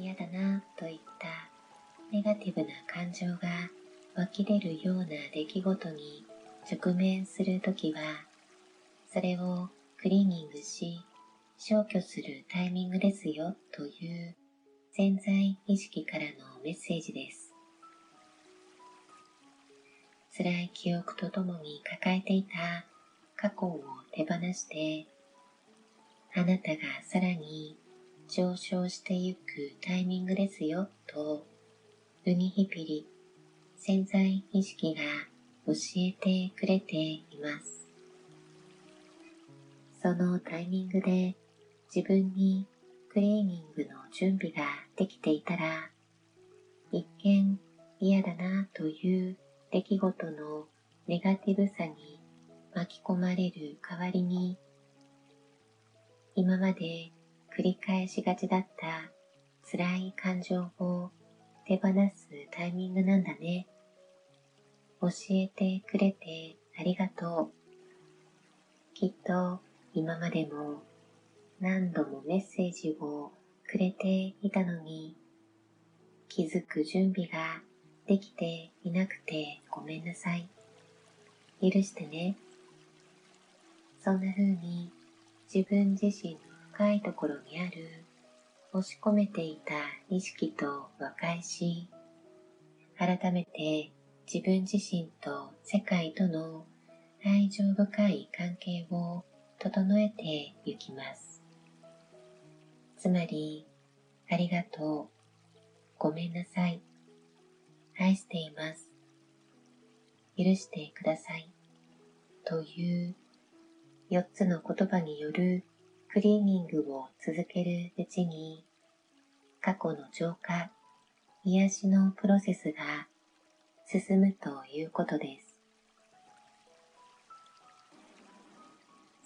嫌だなといったネガティブな感情が湧き出るような出来事に直面するときは、それをクリーニングし消去するタイミングですよという潜在意識からのメッセージです。辛い記憶とともに抱えていた過去を手放して、あなたがさらに上昇してゆくタイミングですよと、ウニヒピリ潜在意識が教えてくれています。そのタイミングで自分にクリーニングの準備ができていたら、一見嫌だなという出来事のネガティブさに巻き込まれる代わりに、今まで繰り返しがちだった辛い感情を手放すタイミングなんだね。教えてくれてありがとう。きっと今までも何度もメッセージをくれていたのに気づく準備ができていなくてごめんなさい。許してね。そんな風に自分自身深いところにある。押し込めていた意識と和解し、改めて自分自身と世界との愛情深い関係を整えてゆきます。つまり、ありがとう、ごめんなさい、愛しています、許してください、という4つの言葉によるクリーニングを続けるうちに、過去の浄化、癒しのプロセスが進むということです。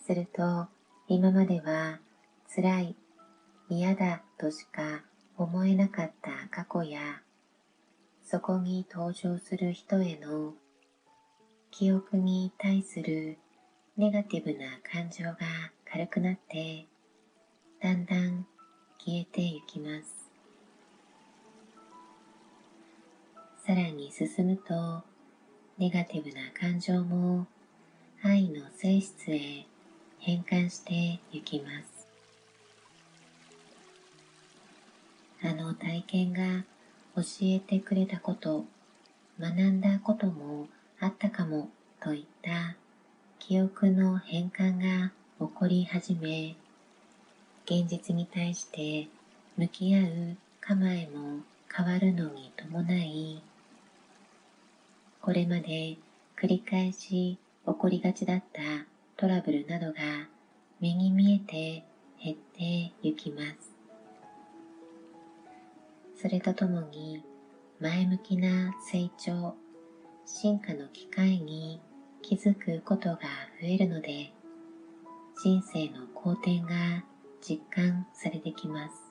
すると、今までは辛い、嫌だとしか思えなかった過去や、そこに登場する人への記憶に対するネガティブな感情が軽くなって、だんだん消えてゆきます。さらに進むと、ネガティブな感情も愛の性質へ変換してゆきます。あの体験が教えてくれたこと、学んだこともあったかもといった記憶の変換が起こり始め、現実に対して向き合う構えも変わるのに伴い、これまで繰り返し起こりがちだったトラブルなどが目に見えて減ってゆきます。それとともに前向きな成長、進化の機会に気づくことが増えるので、人生の好転が実感されてきます。